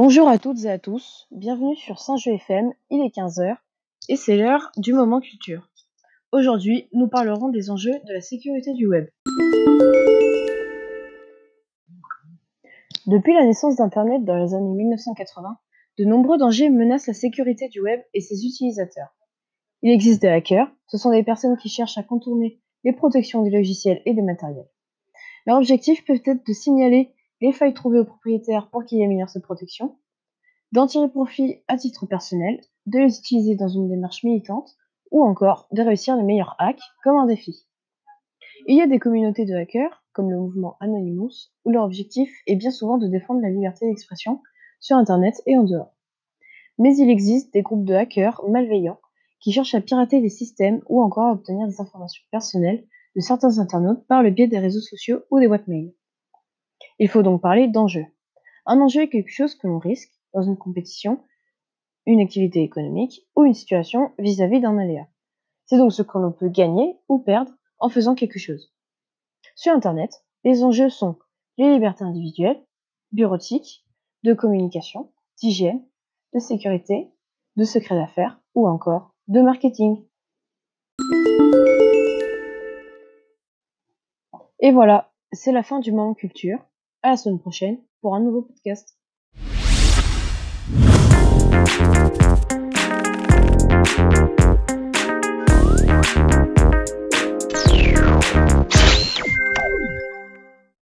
Bonjour à toutes et à tous, bienvenue sur Saint-Jeu FM, il est 15h et c'est l'heure du moment culture. Aujourd'hui, nous parlerons des enjeux de la sécurité du web. Depuis la naissance d'Internet dans les années 1980, de nombreux dangers menacent la sécurité du web et ses utilisateurs. Il existe des hackers, ce sont des personnes qui cherchent à contourner les protections des logiciels et des matériels. Leur objectif peut être de signaler les failles trouvées aux propriétaires pour qu'ils améliorent cette protection, d'en tirer profit à titre personnel, de les utiliser dans une démarche militante, ou encore de réussir les meilleurs hacks comme un défi. Il y a des communautés de hackers, comme le mouvement Anonymous, où leur objectif est bien souvent de défendre la liberté d'expression sur Internet et en dehors. Mais il existe des groupes de hackers malveillants qui cherchent à pirater des systèmes ou encore à obtenir des informations personnelles de certains internautes par le biais des réseaux sociaux ou des boîtes. Il faut donc parler d'enjeu. Un enjeu est quelque chose que l'on risque dans une compétition, une activité économique ou une situation vis-à-vis d'un aléa. C'est donc ce que l'on peut gagner ou perdre en faisant quelque chose. Sur Internet, les enjeux sont les libertés individuelles, bureautiques, de communication, d'hygiène, de sécurité, de secret d'affaires ou encore de marketing. Et voilà, c'est la fin du moment culture. À la semaine prochaine pour un nouveau podcast.